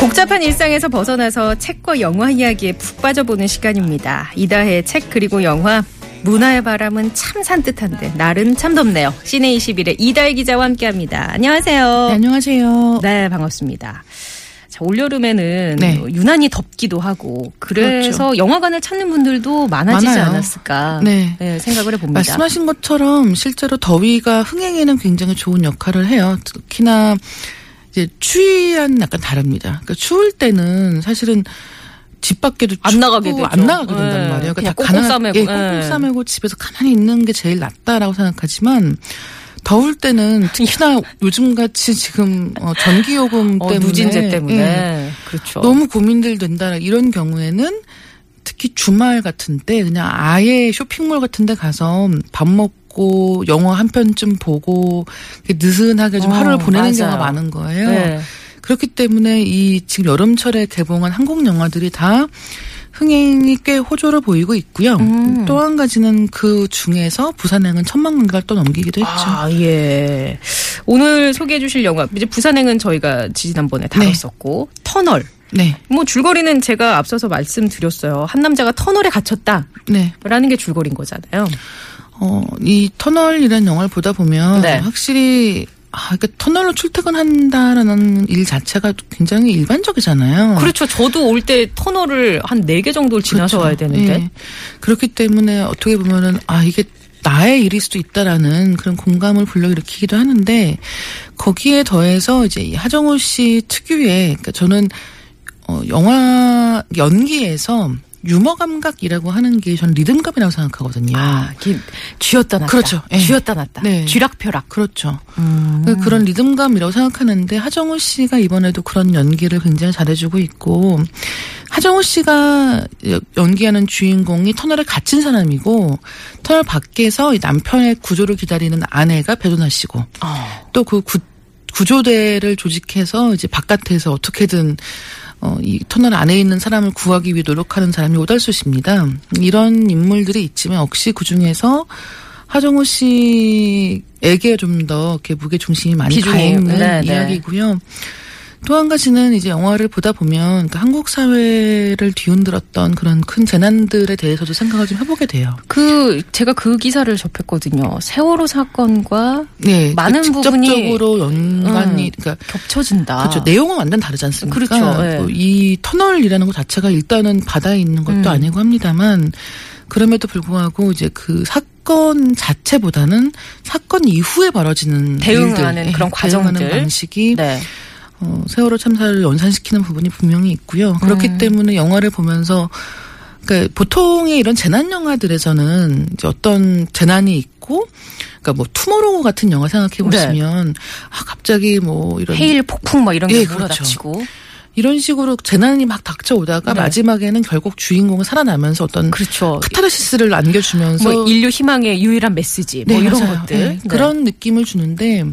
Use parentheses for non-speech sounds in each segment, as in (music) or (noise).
복잡한 일상에서 벗어나서 책과 영화 이야기에 푹 빠져보는 시간입니다. 이다혜의 책 그리고 영화 문화의 바람은 참 산뜻한데 날은 참 덥네요. 시내 21의 이다혜 기자와 함께합니다. 안녕하세요. 네, 안녕하세요. 네, 반갑습니다. 자, 올여름에는 네. 뭐 유난히 덥기도 하고 그래서 그렇죠. 영화관을 찾는 분들도 많아지지 많아요. 않았을까 네. 생각을 해봅니다. 말씀하신 것처럼 실제로 더위가 흥행에는 굉장히 좋은 역할을 해요. 특히나 이제 추위와는 약간 다릅니다. 그러니까 추울 때는 사실은 집 밖에도 안 나가게 되죠. 안 나가게 된단 네. 말이에요. 다 꽁꽁 싸매고, 예, 네. 꽁꽁 싸매고 집에서 가만히 있는 게 제일 낫다라고 생각하지만 더울 때는 특히나 (laughs) 요즘 같이 지금 어, 전기 요금 어, 때문에 누진제 때문에 예, 그렇죠. 너무 고민들 된다 이런 경우에는 특히 주말 같은 때 그냥 아예 쇼핑몰 같은 데 가서 밥 먹고 영화 한 편쯤 보고 느슨하게 좀 어, 하루를 보내는 맞아요. 경우가 많은 거예요. 네. 그렇기 때문에 이 지금 여름철에 개봉한 한국 영화들이 다 흥행이 꽤 호조를 보이고 있고요. 음. 또한 가지는 그 중에서 부산행은 천만 관객을 또 넘기기도 했죠. 아, 예. 오늘 소개해 주실 영화, 이제 부산행은 저희가 지난번에 다뤘었고, 터널. 네, 뭐 줄거리는 제가 앞서서 말씀드렸어요. 한 남자가 터널에 갇혔다. 네. 라는 게 줄거리인 거잖아요. 어, 이 터널이라는 영화를 보다 보면 네. 확실히 아, 그러니까 터널로 출퇴근한다라는 일 자체가 굉장히 일반적이잖아요. 그렇죠. 저도 올 때 터널을 한 네 개 정도를 지나서 그렇죠. 와야 되는데. 예. 그렇기 때문에 어떻게 보면은 아 이게 나의 일일 수도 있다라는 그런 공감을 불러일으키기도 하는데 거기에 더해서 이제 이 하정우 씨 특유의 그러니까 저는 어 영화 연기에서 유머 감각이라고 하는 게 저는 리듬감이라고 생각하거든요. 아, 쥐었다 놨다. 그렇죠. 예. 쥐었다 놨다. 네. 쥐락펴락. 그렇죠. 음. 그 그런 리듬감이라고 생각하는데 하정우 씨가 이번에도 그런 연기를 굉장히 잘해주고 있고 하정우 씨가 연기하는 주인공이 터널에 갇힌 사람이고 터널 밖에서 이 남편의 구조를 기다리는 아내가 배도나 씨고 어. 또그 구조대를 조직해서 이제 바깥에서 어떻게든 어, 이 터널 안에 있는 사람을 구하기 위해 노력하는 사람이 오달수 씨입니다. 이런 인물들이 있지만 역시 그 중에서 하정우 씨에게 좀 더 이렇게 무게 중심이 많이 가 있는 네, 네. 이야기고요. 또 한 가지는 이제 영화를 보다 보면 그 한국 사회를 뒤흔들었던 그런 큰 재난들에 대해서도 생각을 좀 해보게 돼요. 그 제가 그 기사를 접했거든요. 세월호 사건과 네, 많은 그 부분이 직접적으로 연관이 음. 그러니까 겹쳐진다. 그렇죠. 내용은 완전 다르지 않습니까? 그렇죠. 예. 뭐이 터널이라는 것 자체가 일단은 바다에 있는 것도 음. 아니고 합니다만 그럼에도 불구하고 이제 그 사건 자체보다는 사건 이후에 벌어지는 대응하는 일들, 그런 예, 과정들. 대응하는 방식이 네. 어, 세월호 참사를 연상시키는 부분이 분명히 있고요. 그렇기 음. 때문에 영화를 보면서 그러니까 보통의 이런 재난 영화들에서는 이제 어떤 재난이 있고 그러니까 뭐 투모로우 같은 영화 생각해 보시면 아 갑자기 뭐 이런 네. 헤일 폭풍 막 이런 게 예, 그렇죠. 몰아닥치고 이런 식으로 재난이 막 닥쳐오다가 네. 마지막에는 결국 주인공은 살아나면서 어떤 그렇죠. 카타르시스를 안겨주면서 뭐 인류 희망의 유일한 메시지 뭐 네, 이런 맞아요. 것들 네, 네. 그런 느낌을 주는데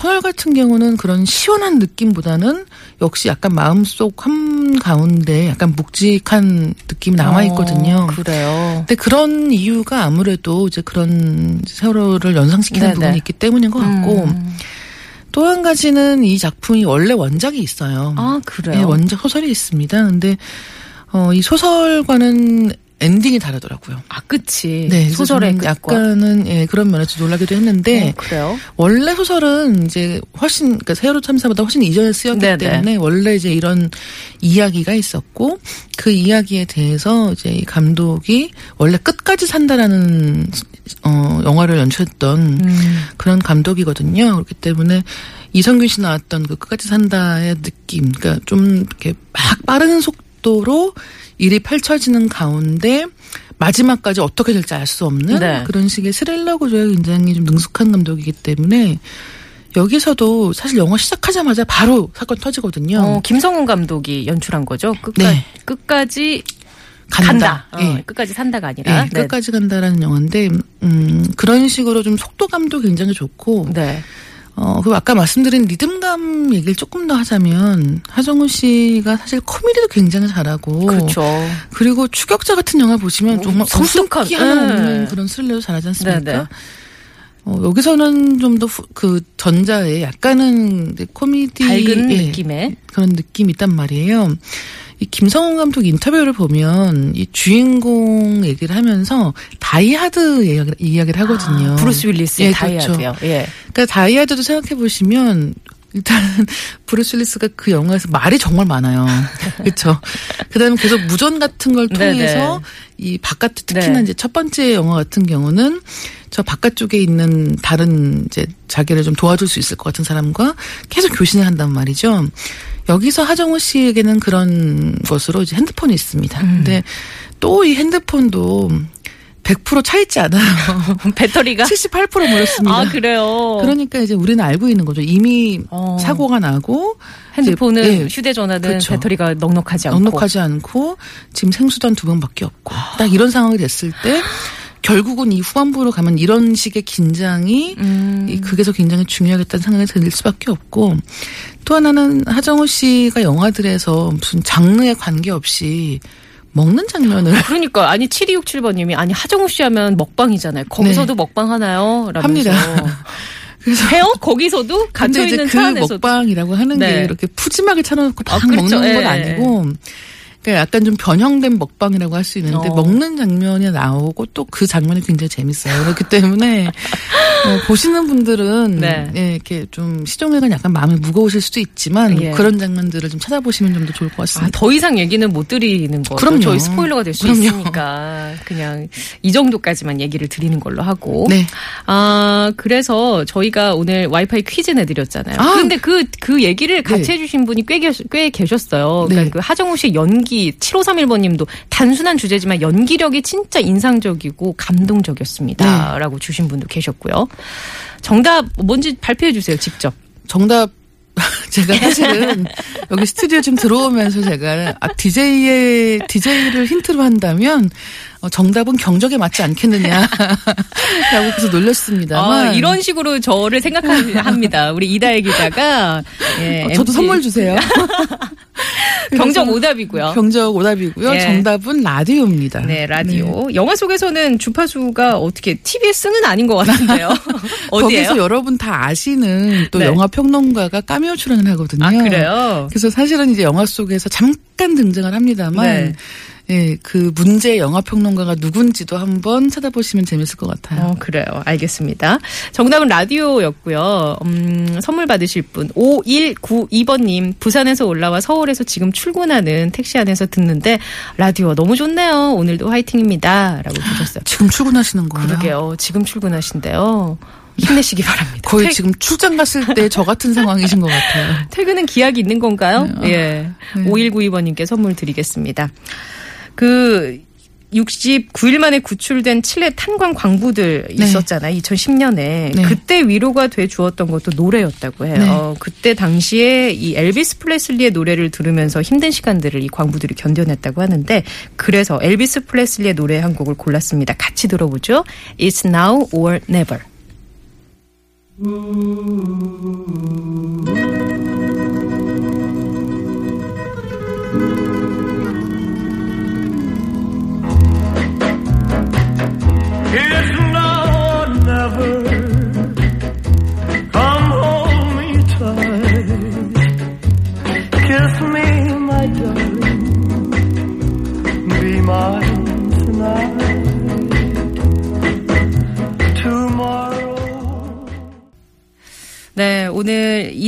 터널 같은 경우는 그런 시원한 느낌보다는 역시 약간 마음속 한 가운데 약간 묵직한 느낌이 남아 있거든요. 어, 그래요. 근데 그런 이유가 아무래도 이제 그런 세월호를 연상시키는 네네. 부분이 있기 때문인 것 같고 음. 또한 가지는 이 작품이 원래 원작이 있어요. 아 그래요. 네, 원작 소설이 있습니다. 근데 어, 이 소설과는 엔딩이 다르더라고요. 아 끝이 네, 소설의 끝과 약간은 예, 그런 면에서 놀라기도 했는데 어, 그래요. 원래 소설은 이제 훨씬 그러니까 세월호 참사보다 훨씬 이전에 쓰였기 네네. 때문에 원래 이제 이런 이야기가 있었고 그 이야기에 대해서 이제 이 감독이 원래 끝까지 산다라는 어 영화를 연출했던 음. 그런 감독이거든요. 그렇기 때문에 이성균 씨 나왔던 그 끝까지 산다의 느낌, 그러니까 좀 이렇게 막 빠른 속도로 일이 펼쳐지는 가운데 마지막까지 어떻게 될지 알 수 없는 네. 그런 식의 스릴러 구조에 굉장히 좀 능숙한 감독이기 때문에 여기서도 사실 영화 시작하자마자 바로 사건 터지거든요. 어, 김성훈 감독이 연출한 거죠. 끝까, 네. 끝까지 간다. 간다. 어, 예. 끝까지 산다가 아니라. 네, 끝까지 간다라는 영화인데 음, 그런 식으로 좀 속도감도 굉장히 좋고 네. 어, 그리고 아까 말씀드린 리듬감 얘기를 조금 더 하자면 하정우 씨가 사실 코미디도 굉장히 잘하고 그렇죠. 그리고 추격자 같은 영화 보시면 정말 성숙한, 하나 네. 없는 그런 스릴러도 잘하지 않습니까? 네, 네. 어, 여기서는 좀 더 그 전자에 약간은 코미디 밝은 예, 느낌의. 그런 느낌이 있단 말이에요. 이 김성훈 감독 인터뷰를 보면 이 주인공 얘기를 하면서 다이하드 이야기, 이야기를 하거든요. 아, 브루스 윌리스의 예, 그렇죠. 다이하드요. 예. 그러니까 다이하드도 생각해 보시면 일단 (laughs) 브루스 윌리스가 그 영화에서 말이 정말 많아요. (laughs) 그렇죠. 그다음에 계속 무전 같은 걸. 통해서 이 바깥 특히나 네. 이제 첫 번째 영화 같은 경우는 저 바깥쪽에 있는 다른 이제 자기를 좀 도와줄 수 있을 것 같은 사람과 계속 교신을 한단 말이죠. 여기서 하정우 씨에게는 그런 것으로 이제 핸드폰이 있습니다. 음. 근데 또 이 핸드폰도 100% 차있지 않아요. (laughs) 배터리가 78% 몰렸습니다. 아 그래요. 그러니까 이제 우리는 알고 있는 거죠. 이미 어. 사고가 나고 핸드폰은 이제, 예, 휴대전화는 그렇죠. 배터리가 넉넉하지 않고 넉넉하지 않고 지금 생수도 한두 병밖에 없고 딱 이런 상황이 됐을 때 결국은 이 후반부로 가면 이런 식의 긴장이 음. 이 극에서 굉장히 중요하겠다는 생각이 들 수밖에 없고 또 하나는 하정우 씨가 영화들에서 무슨 장르에 관계없이 먹는 장면을 (laughs) 그러니까 아니 7267번님이 아니 하정우 씨 하면 먹방이잖아요. 거기서도 먹방 하나요? 라면서. 네. 합니다. (laughs) 그래서 해요? 거기서도 갇혀 있는 그차 안에서. 먹방이라고 하는 네. 게 이렇게 푸짐하게 차려놓고 막 아, 그렇죠. 먹는 건 예. 아니고 그러니까 약간 좀 변형된 먹방이라고 할 수 있는데 어. 먹는 장면이 나오고 또 그 장면이 굉장히 재밌어요. 그렇기 때문에 (laughs) 어, 보시는 분들은 네. 예, 이렇게 좀 시종일관 약간 마음이 무거우실 수도 있지만 예. 그런 장면들을 좀 찾아보시면 좀 더 좋을 것 아, 같습니다. 더 이상 얘기는 못 드리는 거죠. 그럼요. 저희 스포일러가 될 수. 있으니까 그냥 이 정도까지만 얘기를 드리는 걸로 하고. 네. 아, 그래서 저희가 오늘 와이파이 퀴즈 내드렸잖아요. 아. 근데 그, 그 얘기를 같이 네. 해주신 분이 꽤, 계셨, 꽤 계셨어요. 그러니까 네. 그 하정우 씨의 연기, 7531번 님도 단순한 주제지만 연기력이 진짜 인상적이고 감동적이었습니다. 네. 라고 주신 분도 계셨고요. 정답 뭔지 발표해 주세요, 직접. 정답 (laughs) 제가 사실은 여기 스튜디오 좀 들어오면서 제가 아, DJ의 DJ를 힌트로 한다면 어, 정답은 경적에 맞지 않겠느냐 라고 (laughs) 그래서 놀렸습니다만 아, 이런 식으로 저를 생각합니다. 우리 이다혜 기자가. 예, 어, 저도 MC. 선물 주세요. (laughs) 경정 그래서 오답이고요. 경적 오답이고요. 예. 정답은 라디오입니다. 네, 라디오. 영화 속에서는 주파수가 어떻게 TBS는 아닌 것 같은데요. (laughs) (laughs) 어디예요? 거기서 여러분 다 아시는 또 네. 영화 평론가가 까메오 출연을 하거든요. 아, 그래요? 그래서 사실은 이제 영화 속에서 잠깐 등장을 합니다만 네. 예, 그 문제 영화 평론가가 누군지도 한번 찾아보시면 재밌을 것 같아요. 어, 그래요. 알겠습니다. 정답은 라디오였고요. 음, 선물 받으실 분 5192번 님 부산에서 올라와 서울에서 지금 출근하는 택시 안에서 듣는데 라디오 너무 좋네요. 오늘도 화이팅입니다. 라고 주셨어요. 지금 출근하시는 거예요? 그러게요. 지금 출근하신대요. 힘내시기 바랍니다. 거의 퇴- 지금 출장 갔을 때 저 같은 상황이신 것 같아요. 퇴근은 기약이 있는 건가요? 네. 예. 5192번님께 선물 드리겠습니다. 그 69일 만에 구출된 칠레 탄광 광부들 네. 있었잖아요. 2010년에. 네. 그때 위로가 돼 주었던 것도 노래였다고 해요. 네. 그때 당시에 이 엘비스 플레슬리의 노래를 들으면서 힘든 시간들을 이 광부들이 견뎌냈다고 하는데 그래서 엘비스 플레슬리의 노래 한 곡을 골랐습니다. 같이 들어보죠. It's now or never. Jesus.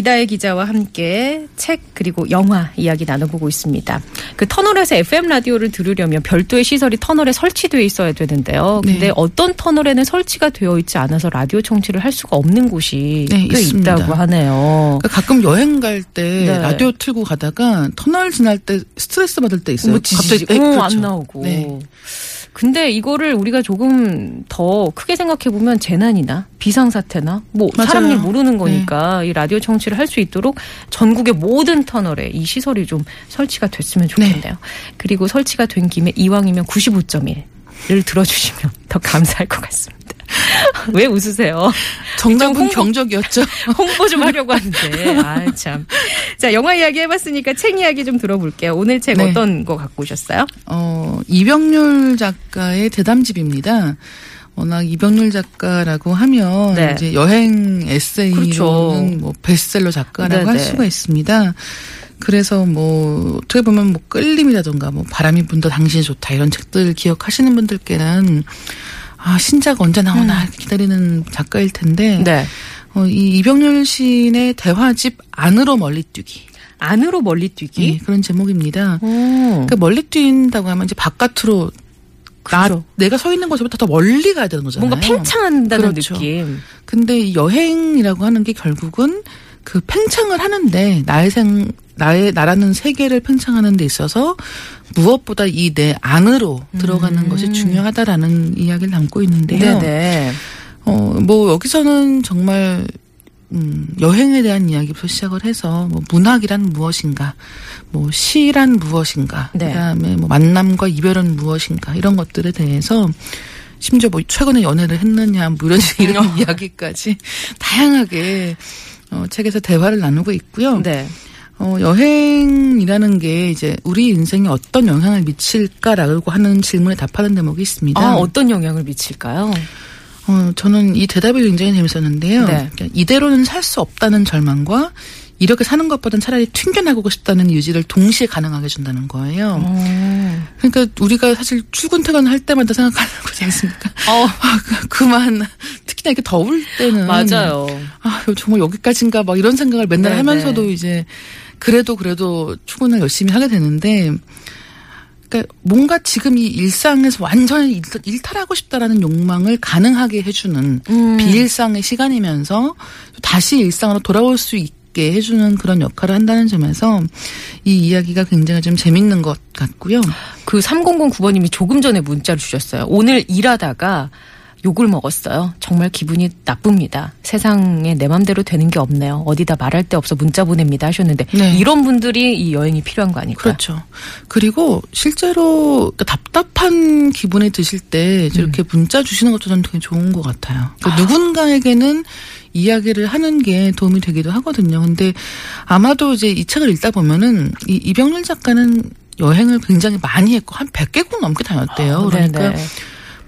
이다혜 기자와 함께 책 그리고 영화 이야기 나눠보고 있습니다. 그 터널에서 FM 라디오를 들으려면 별도의 시설이 터널에 설치되어 있어야 되는데요. 근데 네. 어떤 터널에는 설치가 되어 있지 않아서 라디오 청취를 할 수가 없는 곳이 네, 꽤 있습니다. 있다고 하네요. 그러니까 가끔 여행 갈때 네. 라디오 틀고 가다가 터널 지날 때 스트레스 받을 때 있어요. 뭐 지지직, 네, 어, 그렇죠. 안 나오고. 네. 근데 이거를 우리가 조금 더 크게 생각해 보면 재난이나 비상사태나 뭐 맞아요. 사람 일 모르는 거니까 이 라디오 청취를 할 수 있도록 전국의 모든 터널에 이 시설이 좀 설치가 됐으면 좋겠네요. 그리고 설치가 된 김에 이왕이면 95.1을 들어주시면 더 감사할 것 같습니다. (laughs) 왜 웃으세요? 정답은 홍보- 경적이었죠. (laughs) 홍보 좀 하려고 하는데. 아, 참. 자, 영화 이야기 해봤으니까 책 이야기 좀 들어볼게요. 오늘 책 네. 어떤 거 갖고 오셨어요? 어, 이병률 작가의 대담집입니다. 워낙 이병률 작가라고 하면 네. 이제 여행 에세이로는 그렇죠. 뭐 베스트셀러 작가라고 네네. 할 수가 있습니다. 그래서 뭐 어떻게 보면 뭐 끌림이라든가 뭐 바람이 분다 당신이 좋다 이런 책들 기억하시는 분들께는 아 신작 언제 나오나 이렇게 기다리는 작가일 텐데 음. 네. 어, 이 이병률 시인의 대화집 안으로 멀리 뛰기 안으로 멀리 뛰기? 예, 그런 제목입니다. 오. 그러니까 멀리 뛴다고 하면 이제 바깥으로 나 그렇죠. 내가 서 있는 곳보다 더 멀리 가야 되는 거잖아요. 뭔가 팽창한다는 그렇죠. 느낌. 근데 이 여행이라고 하는 게 결국은 그 팽창을 하는데 나의 생 나의 나라는 세계를 팽창하는 데 있어서 무엇보다 이 내 안으로 들어가는 것이 중요하다라는 이야기를 담고 있는데요. 음. 네네. 어, 뭐 여기서는 정말 음, 여행에 대한 이야기부터 시작을 해서 뭐 문학이란 무엇인가, 뭐 시란 무엇인가, 네. 그다음에 뭐 만남과 이별은 무엇인가 이런 것들에 대해서 심지어 뭐 최근에 연애를 했느냐 뭐 이런 (laughs) 이런 이야기까지 다양하게 어, 책에서 대화를 나누고 있고요. 네. 어, 여행이라는 게 이제 우리 인생에 어떤 영향을 미칠까라고 하는 질문에 답하는 대목이 있습니다. 아, 어떤 영향을 미칠까요? 어, 저는 이 대답이 굉장히 재밌었는데요. 네. 그러니까 이대로는 살 수 없다는 절망과 이렇게 사는 것보단 차라리 튕겨나가고 싶다는 유지를 동시에 가능하게 해준다는 거예요. 음. 그러니까 우리가 사실 출근 퇴근할 때마다 생각하는 거지 않습니까? 어, 아, 그- 그만 특히나 이렇게 더울 때는 맞아요. 아, 정말 여기까지인가 막 이런 생각을 맨날 네네. 하면서도 이제 그래도 그래도 출근을 열심히 하게 되는데 그러니까 뭔가 지금 이 일상에서 완전히 일- 일탈하고 싶다라는 욕망을 가능하게 해주는 음. 비일상의 시간이면서 다시 일상으로 돌아올 수 있게 해주는 그런 역할을 한다는 점에서 이 이야기가 굉장히 좀 재밌는 것 같고요. 그 3009번님이 조금 전에 문자를 주셨어요. 오늘 일하다가 욕을 먹었어요. 정말 기분이 나쁩니다. 세상에 내 맘대로 되는 게 없네요. 어디다 말할 데 없어 문자 보냅니다 하셨는데 네. 이런 분들이 이 여행이 필요한 거 아닐까요? 그렇죠. 그리고 실제로 그러니까 답답한 기분이 드실 때 이렇게 문자 주시는 것도 저는 되게 좋은 것 같아요. 그러니까 누군가에게는 이야기를 하는 게 도움이 되기도 하거든요. 근데 아마도 이제 이 책을 읽다 보면은 이 이병렬 작가는 여행을 굉장히 많이 했고 한 100개국 넘게 다녔대요. 그러니까 아, 네네. 뭐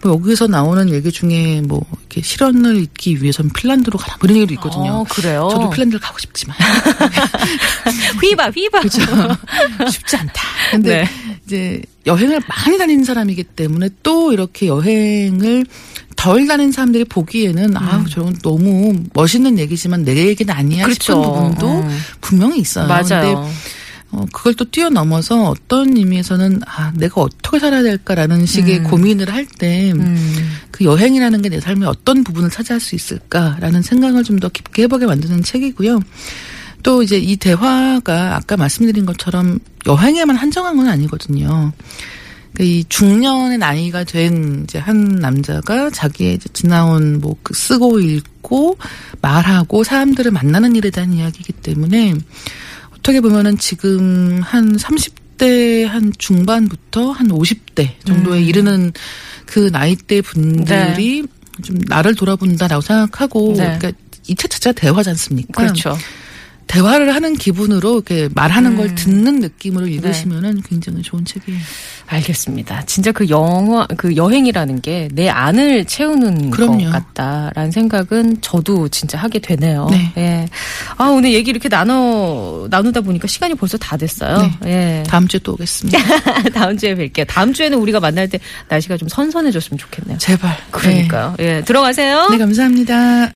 여기서 나오는 얘기 중에 뭐 이렇게 실현을 잊기 위해서는 핀란드로 가라 뭐 이런 얘기도 있거든요. 어, 그래요? 저도 핀란드를 가고 싶지만 (laughs) 휘바 휘바. 그렇죠. (laughs) 쉽지 않다. 근데 네. 이제 여행을 많이 다니는 사람이기 때문에 또 이렇게 여행을 덜 다니는 사람들이 보기에는 아우 저건 너무 멋있는 얘기지만 내 얘기는 아니야 음. 그렇죠. 싶은 부분도 음. 분명히 있어요. 근데 맞아요. 어, 그걸 또 뛰어넘어서 어떤 의미에서는 아 내가 어떻게 살아야 될까라는 식의 고민을 할 때그 음. 여행이라는 게 내 삶의 어떤 부분을 차지할 수 있을까라는 생각을 좀 더 깊게 해보게 만드는 책이고요. 또 이제 이 대화가 아까 말씀드린 것처럼 여행에만 한정한 건 아니거든요. 그이 중년의 나이가 된 이제 한 남자가 자기의 이제 지나온 뭐그 쓰고 읽고 말하고 사람들을 만나는 일에 대한 이야기이기 때문에 어떻게 보면은 지금 한 30대 한 중반부터 한 50대 정도에 음. 이르는 그 나이대 분들이 좀 나를 돌아본다라고 생각하고 네. 그러니까 이책 자체가 대화지 않습니까? 그렇죠. 대화를 하는 기분으로 이렇게 말하는 음. 걸 듣는 느낌으로 네. 읽으시면은 굉장히 좋은 책이에요. 알겠습니다. 진짜 그 영화, 그 여행이라는 게 내 안을 채우는 그럼요. 것 같다라는 생각은 저도 진짜 하게 되네요. 네. 예. 아, 오늘 얘기 이렇게 나눠, 나누다 보니까 시간이 벌써 다 됐어요. 네. 예. 다음 주에 또 오겠습니다. (laughs) 다음 주에 뵐게요. 다음 주에는 우리가 만날 때 날씨가 좀 선선해졌으면 좋겠네요. 제발. 그러니까요. 예. 들어가세요. 네, 네 감사합니다.